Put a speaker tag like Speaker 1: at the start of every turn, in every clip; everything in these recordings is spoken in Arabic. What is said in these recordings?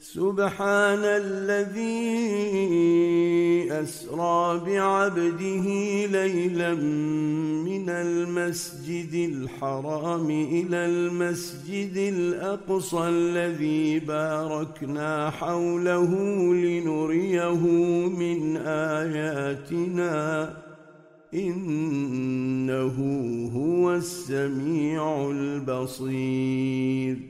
Speaker 1: سبحان الذي اسرى بعبده ليلا من المسجد الحرام الى المسجد الاقصى الذي باركنا حوله لنريه من اياتنا انه هو السميع البصير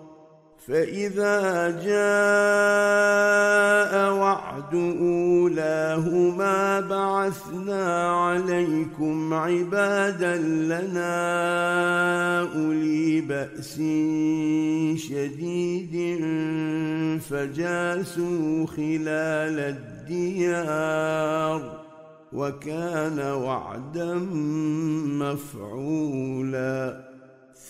Speaker 1: فاذا جاء وعد اولاهما بعثنا عليكم عبادا لنا اولي باس شديد فجاسوا خلال الديار وكان وعدا مفعولا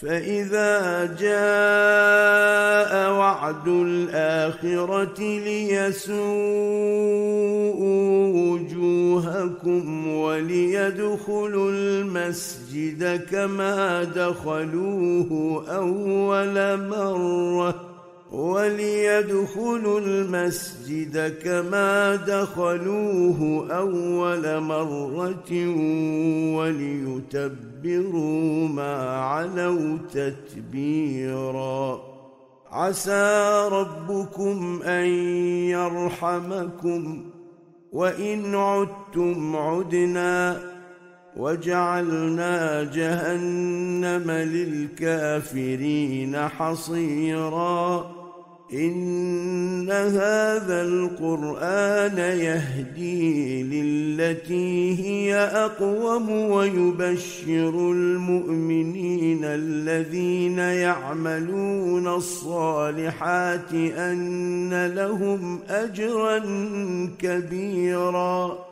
Speaker 1: فاذا جاء وعد الاخره ليسوءوا وجوهكم وليدخلوا المسجد كما دخلوه اول مره وليدخلوا المسجد كما دخلوه اول مره وليتبروا ما علوا تتبيرا عسى ربكم ان يرحمكم وان عدتم عدنا وجعلنا جهنم للكافرين حصيرا ان هذا القران يهدي للتي هي اقوم ويبشر المؤمنين الذين يعملون الصالحات ان لهم اجرا كبيرا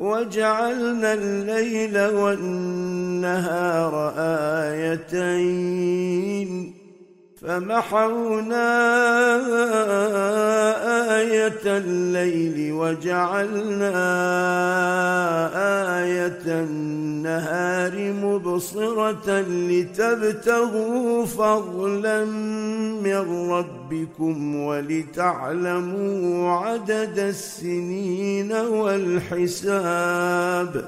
Speaker 1: وجعلنا الليل والنهار آيتين فمحونا آية الليل وجعلنا آية النهار مبصرة لتبتغوا فضلا من ربكم ولتعلموا عدد السنين والحساب ۖ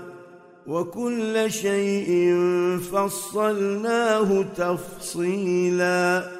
Speaker 1: وكل شيء فصلناه تفصيلا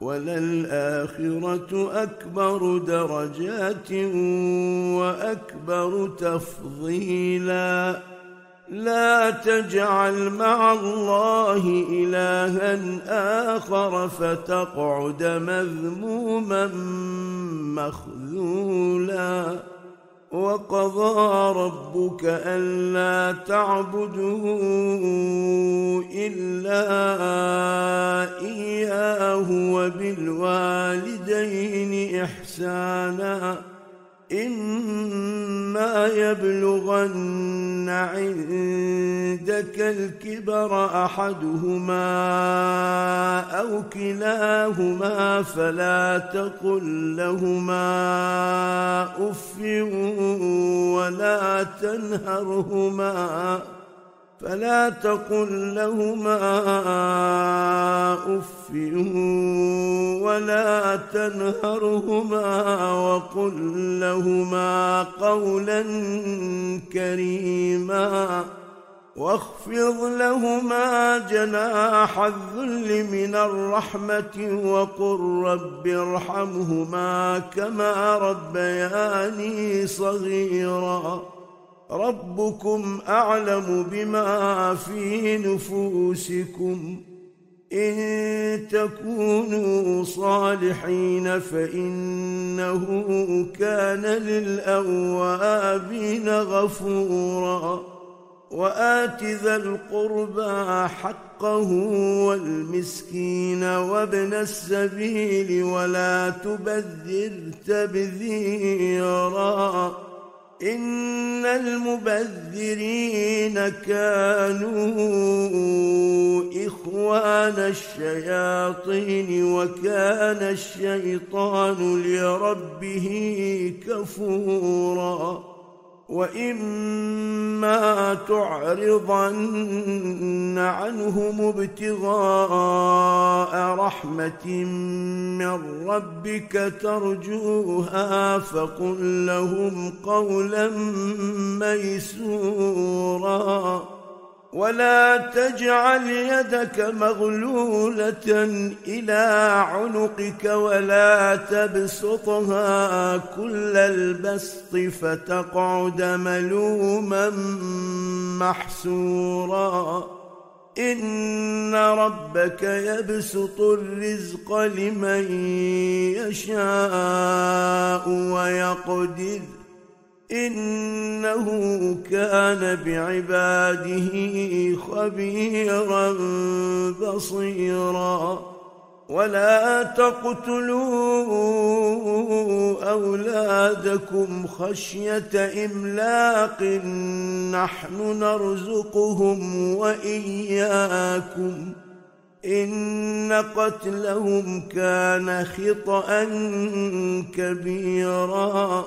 Speaker 1: وللاخره اكبر درجات واكبر تفضيلا لا تجعل مع الله الها اخر فتقعد مذموما مخذولا وقضى ربك ألا تعبده إلا إياه وبالوالدين إحسانا إما يبلغن عندك الكبر احدهما او كلاهما فلا تقل لهما اف ولا تنهرهما فلا تقل لهما اف ولا تنهرهما وقل لهما قولا كريما واخفض لهما جناح الذل من الرحمه وقل رب ارحمهما كما ربياني صغيرا ربكم اعلم بما في نفوسكم ان تكونوا صالحين فانه كان للاوابين غفورا وات ذا القربى حقه والمسكين وابن السبيل ولا تبذر تبذيرا ان المبذرين كانوا اخوان الشياطين وكان الشيطان لربه كفورا واما تعرضن عنهم ابتغاء رحمه من ربك ترجوها فقل لهم قولا ميسورا ولا تجعل يدك مغلوله الى عنقك ولا تبسطها كل البسط فتقعد ملوما محسورا ان ربك يبسط الرزق لمن يشاء ويقدر انه كان بعباده خبيرا بصيرا ولا تقتلوا اولادكم خشيه املاق نحن نرزقهم واياكم ان قتلهم كان خطا كبيرا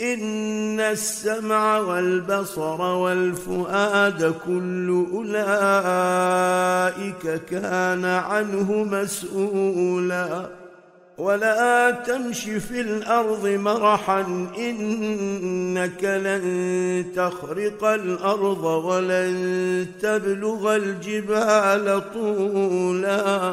Speaker 1: ان السمع والبصر والفؤاد كل اولئك كان عنه مسؤولا ولا تمش في الارض مرحا انك لن تخرق الارض ولن تبلغ الجبال طولا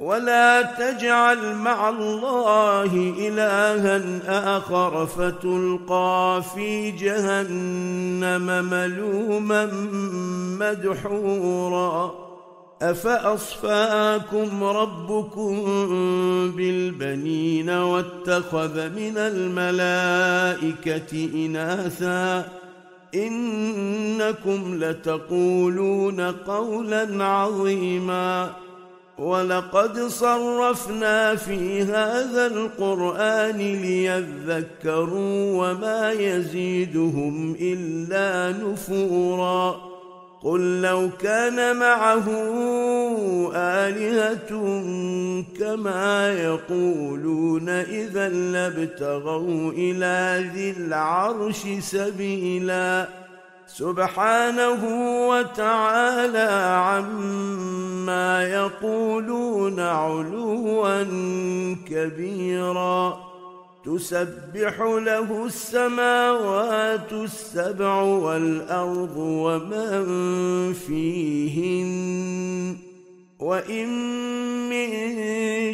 Speaker 1: ولا تجعل مع الله الها اخر فتلقى في جهنم ملوما مدحورا افاصفاكم ربكم بالبنين واتخذ من الملائكه اناثا انكم لتقولون قولا عظيما ولقد صرفنا في هذا القران ليذكروا وما يزيدهم الا نفورا قل لو كان معه الهه كما يقولون اذا لابتغوا الى ذي العرش سبيلا سبحانه وتعالى عما يقولون علوا كبيرا تسبح له السماوات السبع والارض ومن فيهن وان من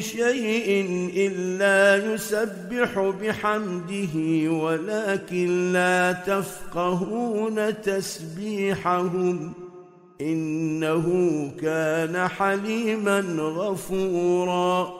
Speaker 1: شيء الا يسبح بحمده ولكن لا تفقهون تسبيحهم انه كان حليما غفورا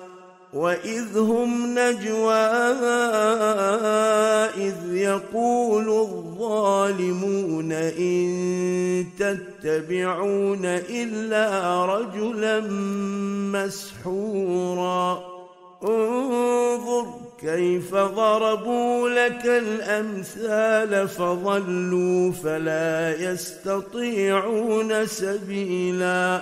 Speaker 1: واذ هم نجوى اذ يقول الظالمون ان تتبعون الا رجلا مسحورا انظر كيف ضربوا لك الامثال فضلوا فلا يستطيعون سبيلا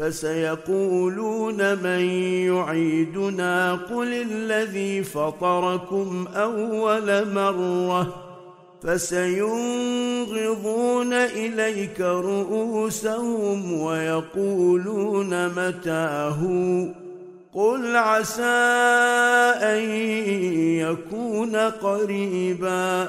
Speaker 1: فسيقولون من يعيدنا قل الذي فطركم اول مره فسينغضون اليك رؤوسهم ويقولون متاه قل عسى ان يكون قريبا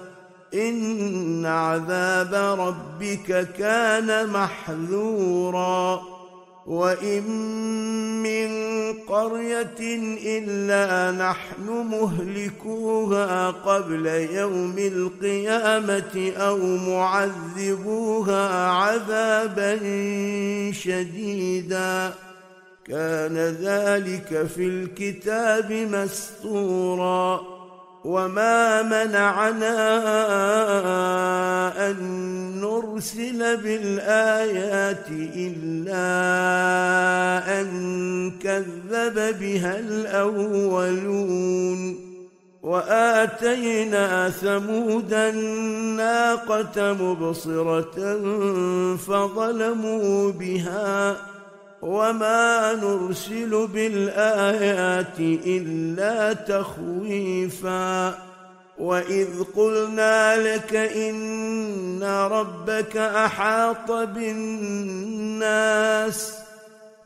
Speaker 1: ان عذاب ربك كان محذورا وان من قريه الا نحن مهلكوها قبل يوم القيامه او معذبوها عذابا شديدا كان ذلك في الكتاب مستورا وما منعنا ان نرسل بالايات الا ان كذب بها الاولون واتينا ثمود الناقه مبصره فظلموا بها وما نرسل بالايات الا تخويفا واذ قلنا لك ان ربك احاط بالناس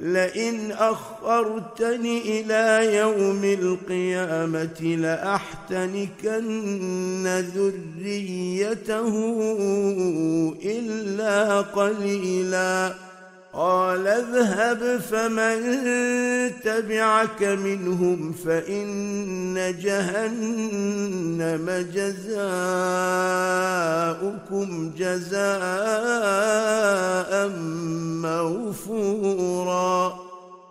Speaker 1: لئن اخرتني الى يوم القيامه لاحتنكن ذريته الا قليلا قال اذهب فمن تبعك منهم فان جهنم جزاؤكم جزاء موفورا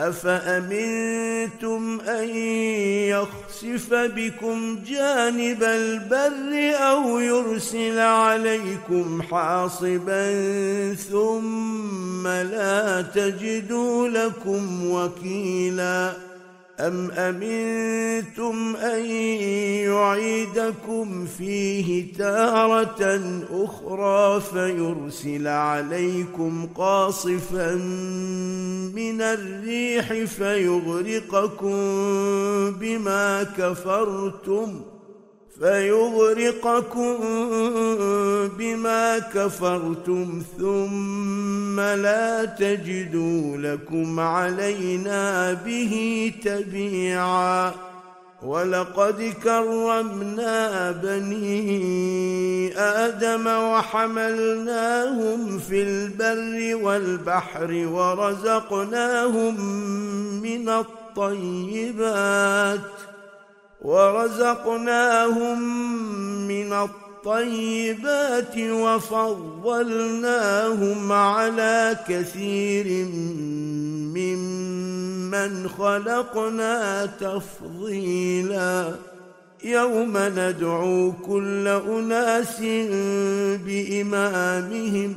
Speaker 1: افامنتم ان يخسف بكم جانب البر او يرسل عليكم حاصبا ثم لا تجدوا لكم وكيلا أم أمنتم أن يعيدكم فيه تارة أخرى فيرسل عليكم قاصفا من الريح فيغرقكم بما كفرتم ۖ فيغرقكم بما كفرتم ثم لا تجدوا لكم علينا به تبيعا ولقد كرمنا بني ادم وحملناهم في البر والبحر ورزقناهم من الطيبات ورزقناهم من الطيبات وفضلناهم على كثير ممن خلقنا تفضيلا يوم ندعو كل اناس بامامهم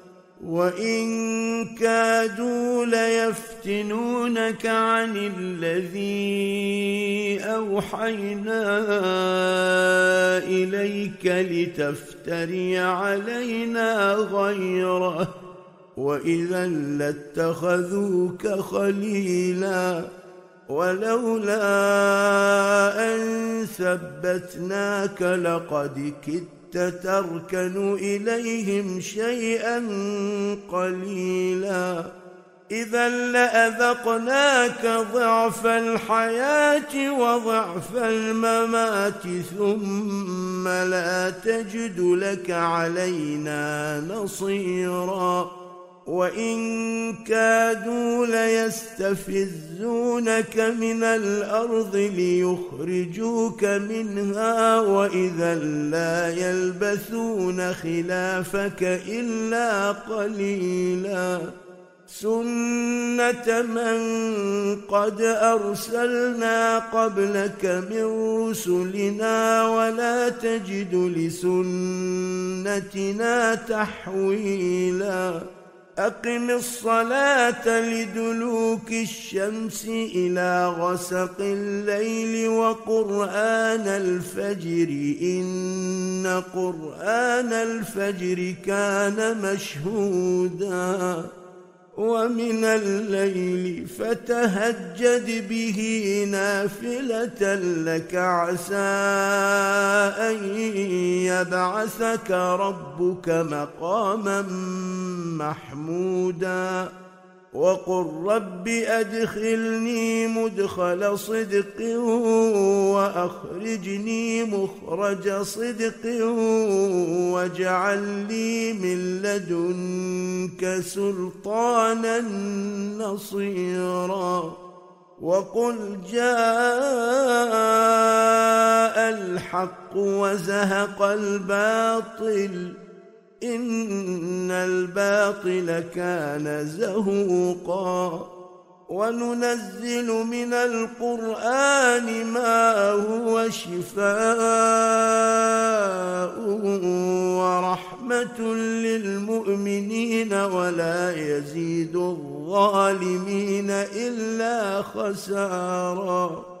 Speaker 1: وان كادوا ليفتنونك عن الذي اوحينا اليك لتفتري علينا غيره واذا لاتخذوك خليلا ولولا ان ثبتناك لقد كدت كنت تركن اليهم شيئا قليلا اذا لاذقناك ضعف الحياه وضعف الممات ثم لا تجد لك علينا نصيرا وان كادوا ليستفزونك من الارض ليخرجوك منها واذا لا يلبثون خلافك الا قليلا سنه من قد ارسلنا قبلك من رسلنا ولا تجد لسنتنا تحويلا اقم الصلاه لدلوك الشمس الى غسق الليل وقران الفجر ان قران الفجر كان مشهودا ومن الليل فتهجد به نافله لك عسى ان يبعثك ربك مقاما محمودا وقل رب ادخلني مدخل صدق واخرجني مخرج صدق واجعل لي من لدنك سلطانا نصيرا وقل جاء الحق وزهق الباطل ان الباطل كان زهوقا وننزل من القران ما هو شفاء ورحمه للمؤمنين ولا يزيد الظالمين الا خسارا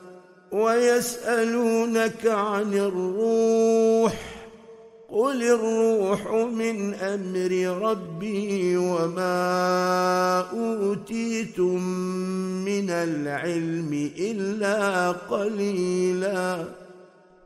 Speaker 1: ويسالونك عن الروح قل الروح من امر ربي وما اوتيتم من العلم الا قليلا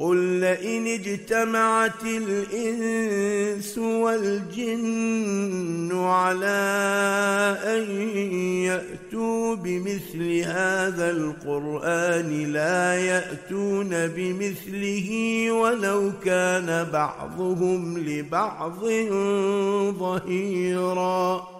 Speaker 1: قل لئن اجتمعت الانس والجن على ان ياتوا بمثل هذا القران لا ياتون بمثله ولو كان بعضهم لبعض ظهيرا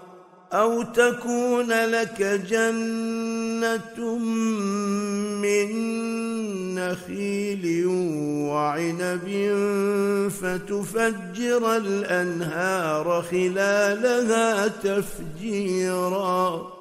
Speaker 1: او تكون لك جنه من نخيل وعنب فتفجر الانهار خلالها تفجيرا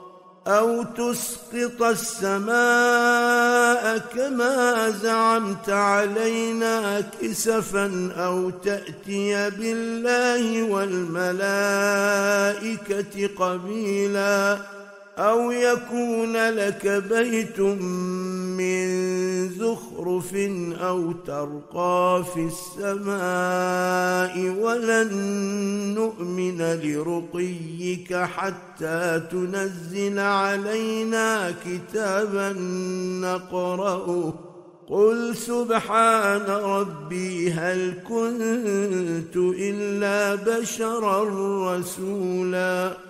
Speaker 1: او تسقط السماء كما زعمت علينا كسفا او تاتي بالله والملائكه قبيلا او يكون لك بيت من زخرف او ترقى في السماء ولن نؤمن لرقيك حتى تنزل علينا كتابا نقراه قل سبحان ربي هل كنت الا بشرا رسولا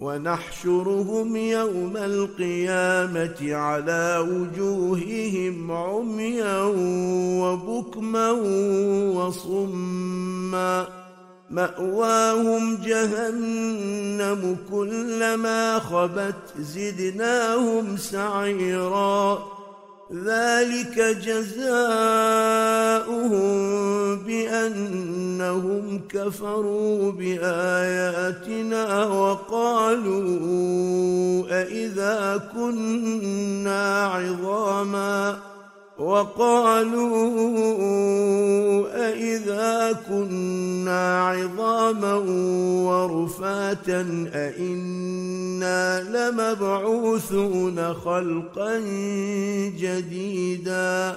Speaker 1: ونحشرهم يوم القيامه على وجوههم عميا وبكما وصما ماواهم جهنم كلما خبت زدناهم سعيرا ذلك جزاؤهم بانهم كفروا باياتنا وقالوا أإذا كنا عظاما وقالوا أإذا كنا عظاما ورفاتا أإنا لمبعوثون خلقا جديدا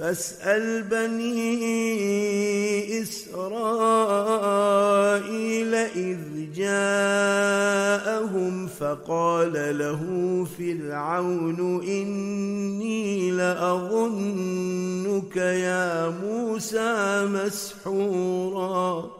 Speaker 1: فاسال بني اسرائيل اذ جاءهم فقال له فرعون اني لاظنك يا موسى مسحورا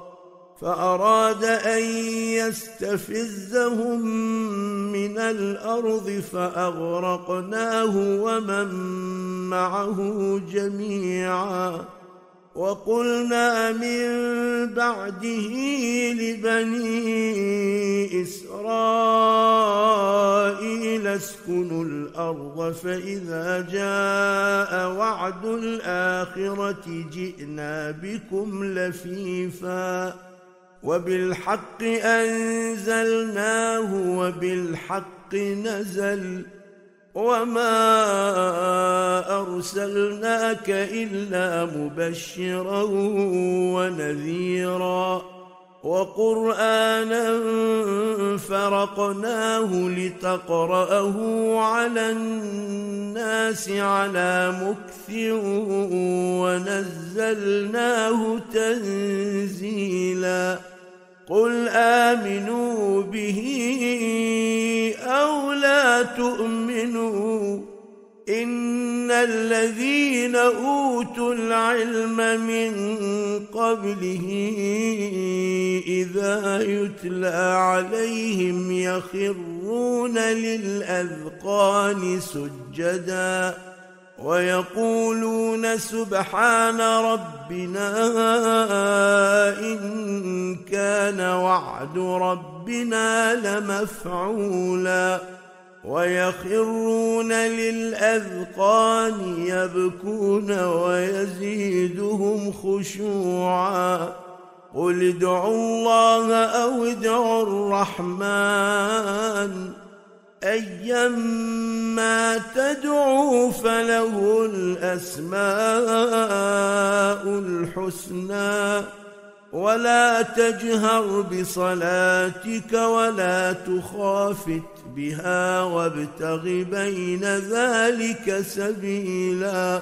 Speaker 1: فاراد ان يستفزهم من الارض فاغرقناه ومن معه جميعا وقلنا من بعده لبني اسرائيل اسكنوا الارض فاذا جاء وعد الاخره جئنا بكم لفيفا وبالحق انزلناه وبالحق نزل وما ارسلناك الا مبشرا ونذيرا وقرانا فرقناه لتقراه على الناس على مكث ونزلناه تنزيلا قل امنوا به او لا تؤمنوا ان الذين اوتوا العلم من قبله اذا يتلى عليهم يخرون للاذقان سجداً ويقولون سبحان ربنا ان كان وعد ربنا لمفعولا ويخرون للاذقان يبكون ويزيدهم خشوعا قل ادعوا الله او ادعوا الرحمن ايما تدعو فله الاسماء الحسنى ولا تجهر بصلاتك ولا تخافت بها وابتغ بين ذلك سبيلا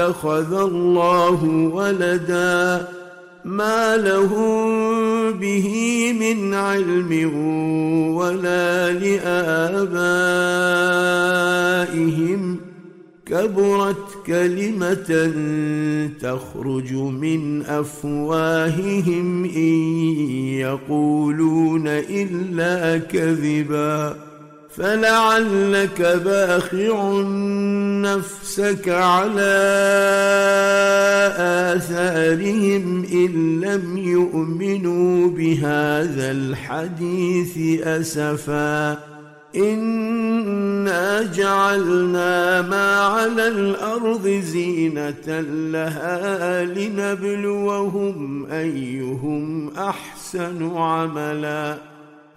Speaker 1: اتخذ الله ولدا ما لهم به من علم ولا لابائهم كبرت كلمه تخرج من افواههم ان يقولون الا كذبا فلعلك باخع نفسك على اثارهم ان لم يؤمنوا بهذا الحديث اسفا انا جعلنا ما على الارض زينه لها لنبلوهم ايهم احسن عملا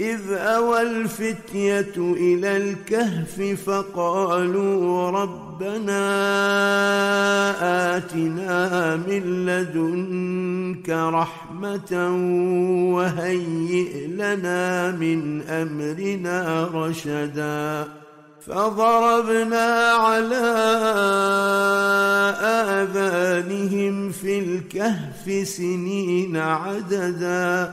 Speaker 1: اذ اوى الفتيه الى الكهف فقالوا ربنا اتنا من لدنك رحمه وهيئ لنا من امرنا رشدا فضربنا على اذانهم في الكهف سنين عددا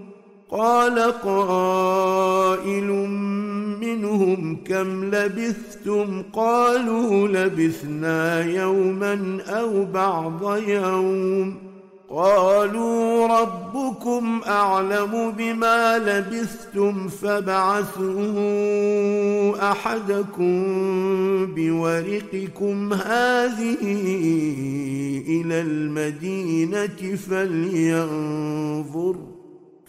Speaker 1: قال قائل منهم كم لبثتم قالوا لبثنا يوما او بعض يوم قالوا ربكم اعلم بما لبثتم فابعثوه احدكم بورقكم هذه الى المدينه فلينظر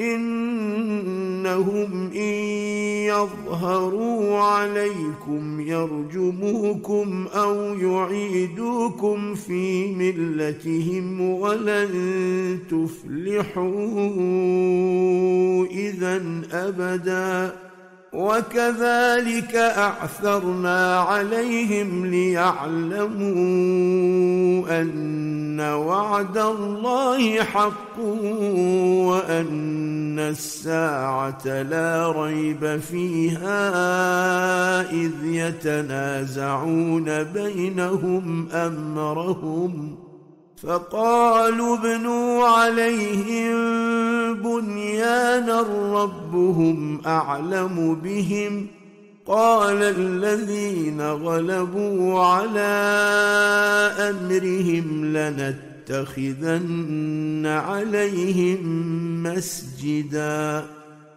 Speaker 1: انهم ان يظهروا عليكم يرجموكم او يعيدوكم في ملتهم ولن تفلحوا اذا ابدا وكذلك اعثرنا عليهم ليعلموا ان وعد الله حق وان الساعه لا ريب فيها اذ يتنازعون بينهم امرهم فقالوا ابنوا عليهم بنيانا ربهم اعلم بهم قال الذين غلبوا على امرهم لنتخذن عليهم مسجدا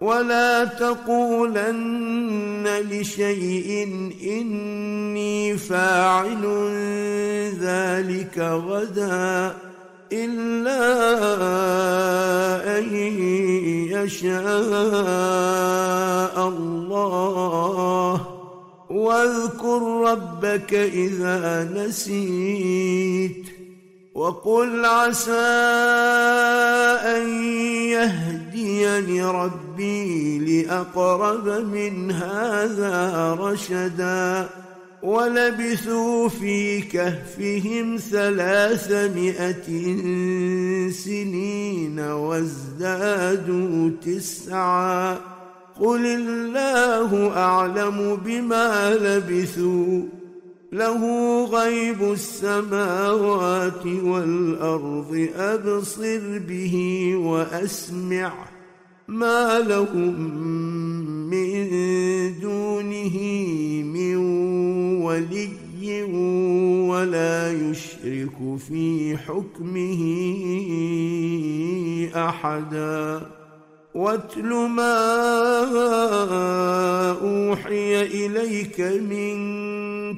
Speaker 1: ولا تقولن لشيء اني فاعل ذلك غدا الا ان يشاء الله واذكر ربك اذا نسيت وقل عسى ان يهديني ربي لاقرب من هذا رشدا ولبثوا في كهفهم ثلاثمائه سنين وازدادوا تسعا قل الله اعلم بما لبثوا له غيب السماوات والارض ابصر به واسمع ما لهم من دونه من ولي ولا يشرك في حكمه احدا واتل ما اوحي اليك من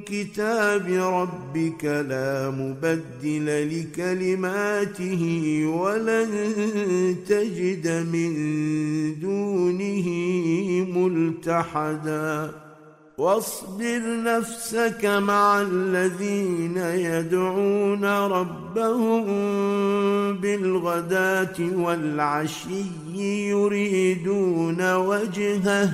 Speaker 1: كتاب ربك لا مبدل لكلماته ولن تجد من دونه ملتحدا واصبر نفسك مع الذين يدعون ربهم بالغداه والعشي يريدون وجهه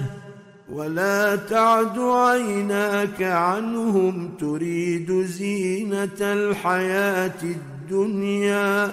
Speaker 1: ولا تعد عيناك عنهم تريد زينه الحياه الدنيا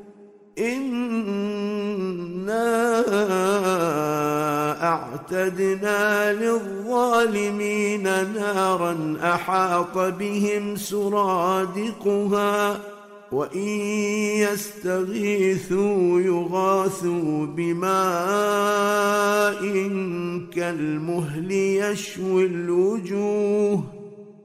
Speaker 1: انا اعتدنا للظالمين نارا احاط بهم سرادقها وان يستغيثوا يغاثوا بماء كالمهل يشوي الوجوه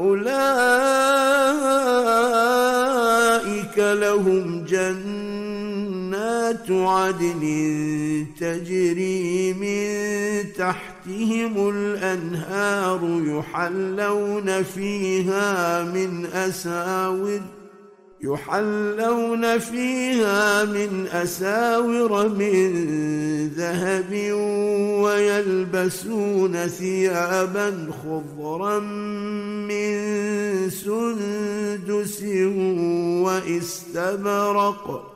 Speaker 1: اولئك لهم جنات عدن تجري من تحتهم الانهار يحلون فيها من اساور يحلون فيها من اساور من ذهب ويلبسون ثيابا خضرا من سندس واستبرق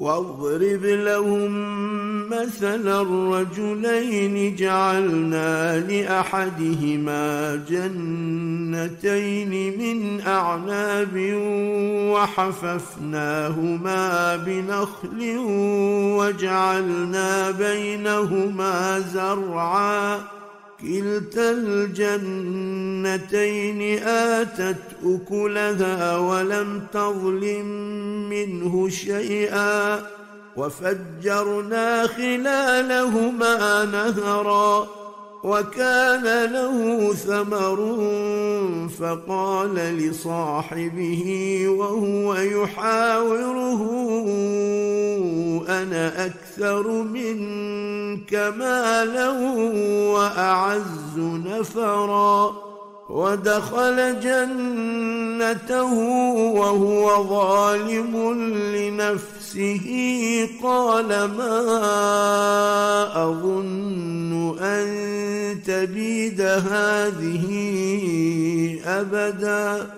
Speaker 1: واضرب لهم مثلا الرجلين جعلنا لاحدهما جنتين من اعناب وحففناهما بنخل وجعلنا بينهما زرعا كلتا الجنتين اتت اكلها ولم تظلم منه شيئا وفجرنا خلالهما نهرا وكان له ثمر فقال لصاحبه وهو يحاوره انا اكثر منك مالا واعز نفرا ودخل جنه جنته وهو ظالم لنفسه قال ما اظن ان تبيد هذه ابدا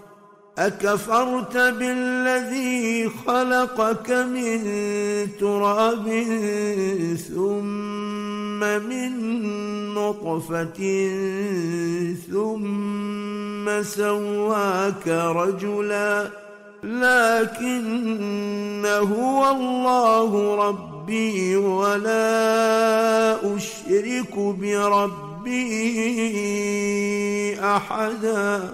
Speaker 1: اكفرت بالذي خلقك من تراب ثم من نطفه ثم سواك رجلا لكن هو الله ربي ولا اشرك بربي احدا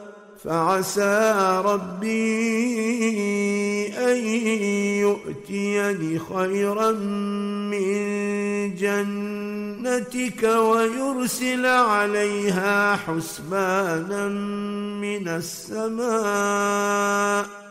Speaker 1: فعسى ربي ان يؤتيني خيرا من جنتك ويرسل عليها حسبانا من السماء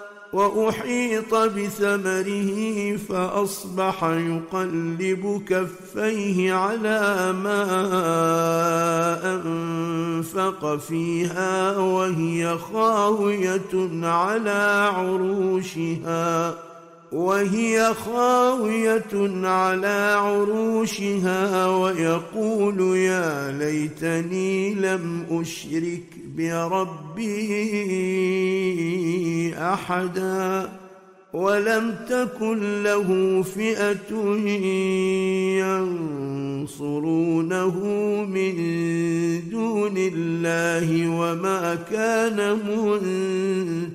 Speaker 1: واحيط بثمره فاصبح يقلب كفيه على ما انفق فيها وهي خاويه على عروشها وهي خاوية على عروشها ويقول يا ليتني لم أشرك بربه احدا ولم تكن له فئه ينصرونه من دون الله وما كان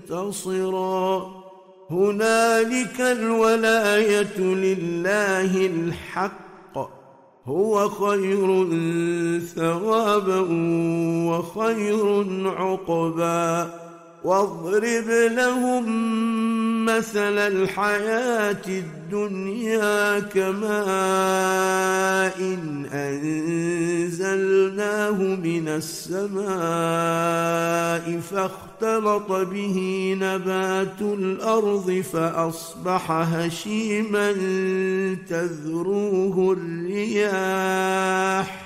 Speaker 1: منتصرا هنالك الولايه لله الحق هو خير ثوابا وخير عقبا واضرب لهم مثل الحياه الدنيا كماء إن انزلناه من السماء فاختلط به نبات الارض فاصبح هشيما تذروه الرياح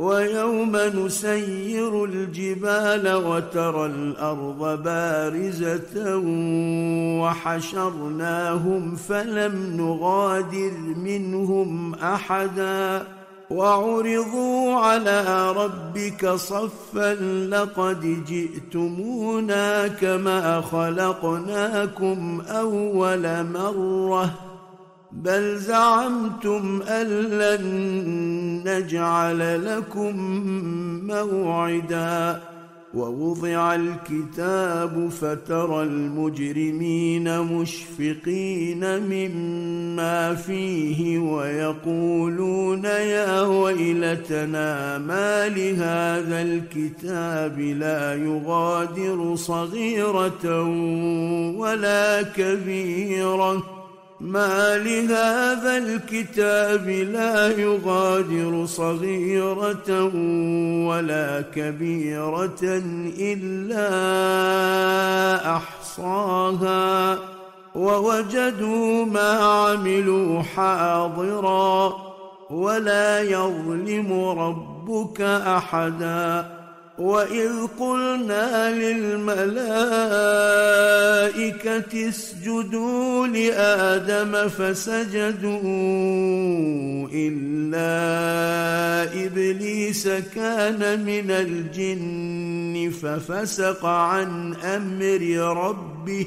Speaker 1: ويوم نسير الجبال وترى الارض بارزه وحشرناهم فلم نغادر منهم احدا وعرضوا على ربك صفا لقد جئتمونا كما خلقناكم اول مره بل زعمتم ان لن نجعل لكم موعدا ووضع الكتاب فترى المجرمين مشفقين مما فيه ويقولون يا ويلتنا ما لهذا الكتاب لا يغادر صغيره ولا كبيره ما لهذا الكتاب لا يغادر صغيره ولا كبيره الا احصاها ووجدوا ما عملوا حاضرا ولا يظلم ربك احدا واذ قلنا للملائكه اسجدوا لادم فسجدوا الا ابليس كان من الجن ففسق عن امر ربه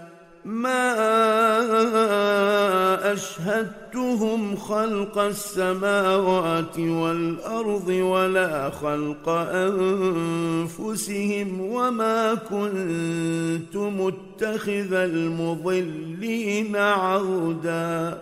Speaker 1: ما اشهدتهم خلق السماوات والارض ولا خلق انفسهم وما كنت متخذ المضلين عودا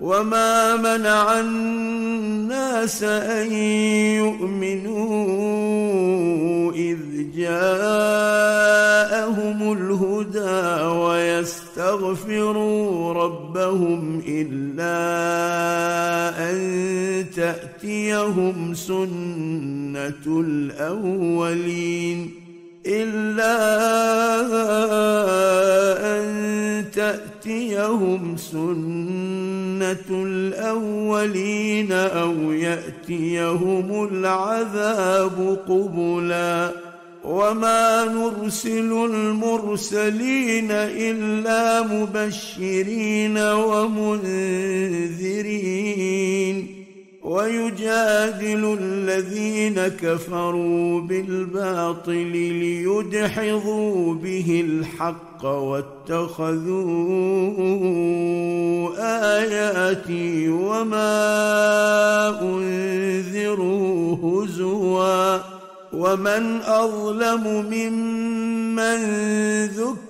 Speaker 1: وما منع الناس ان يؤمنوا اذ جاءهم الهدى ويستغفروا ربهم الا ان تاتيهم سنه الاولين الا ان تاتيهم سنه الاولين او ياتيهم العذاب قبلا وما نرسل المرسلين الا مبشرين ومنذرين ويجادل الذين كفروا بالباطل ليدحضوا به الحق واتخذوا اياتي وما انذروا هزوا ومن اظلم ممن ذكر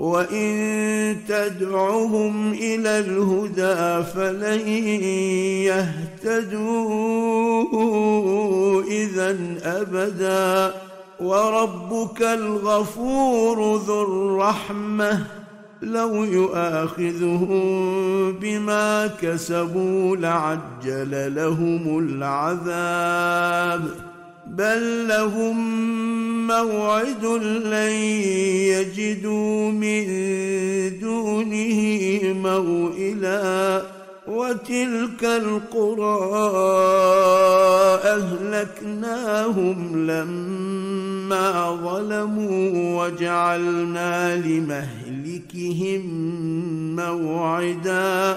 Speaker 1: وان تدعهم الى الهدى فلن يهتدوا اذا ابدا وربك الغفور ذو الرحمه لو يؤاخذهم بما كسبوا لعجل لهم العذاب بل لهم موعد لن يجدوا من دونه موئلا وتلك القرى اهلكناهم لما ظلموا وجعلنا لمهلكهم موعدا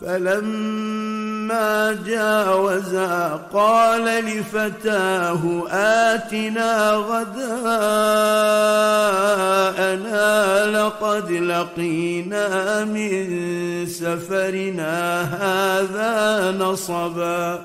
Speaker 1: فلما جاوزا قال لفتاه اتنا غداءنا لقد لقينا من سفرنا هذا نصبا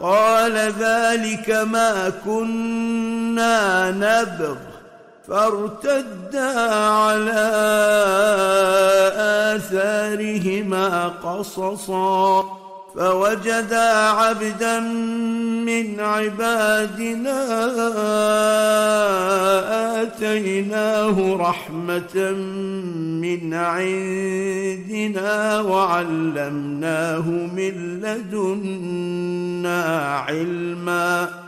Speaker 1: قال ذلك ما كنا نبغ فارتدا على اثارهما قصصا فوجدا عبدا من عبادنا اتيناه رحمه من عندنا وعلمناه من لدنا علما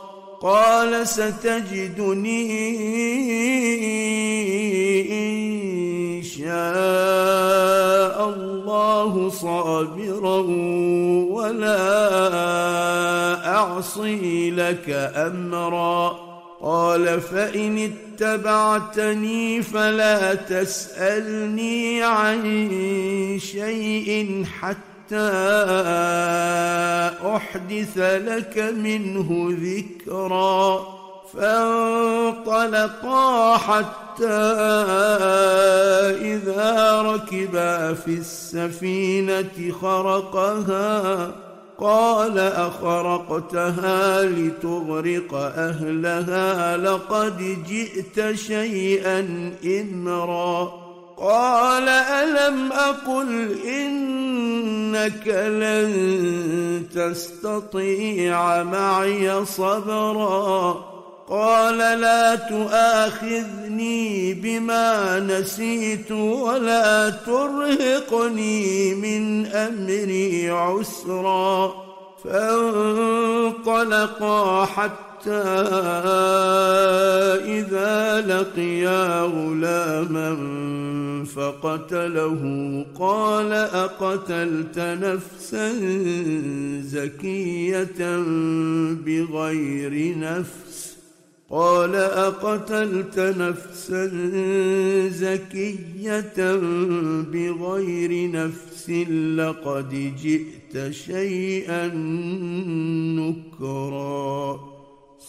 Speaker 1: قال ستجدني ان شاء الله صابرا ولا اعصي لك امرا قال فان اتبعتني فلا تسالني عن شيء حتى حتى احدث لك منه ذكرا فانطلقا حتى اذا ركبا في السفينه خرقها قال اخرقتها لتغرق اهلها لقد جئت شيئا امرا قال الم اقل انك لن تستطيع معي صبرا قال لا تؤاخذني بما نسيت ولا ترهقني من امري عسرا فانطلقا حتى حتى إذا لقيا غلاما فقتله قال أقتلت نفسا زكية بغير نفس قال أقتلت نفسا زكية بغير نفس لقد جئت شيئا نكرا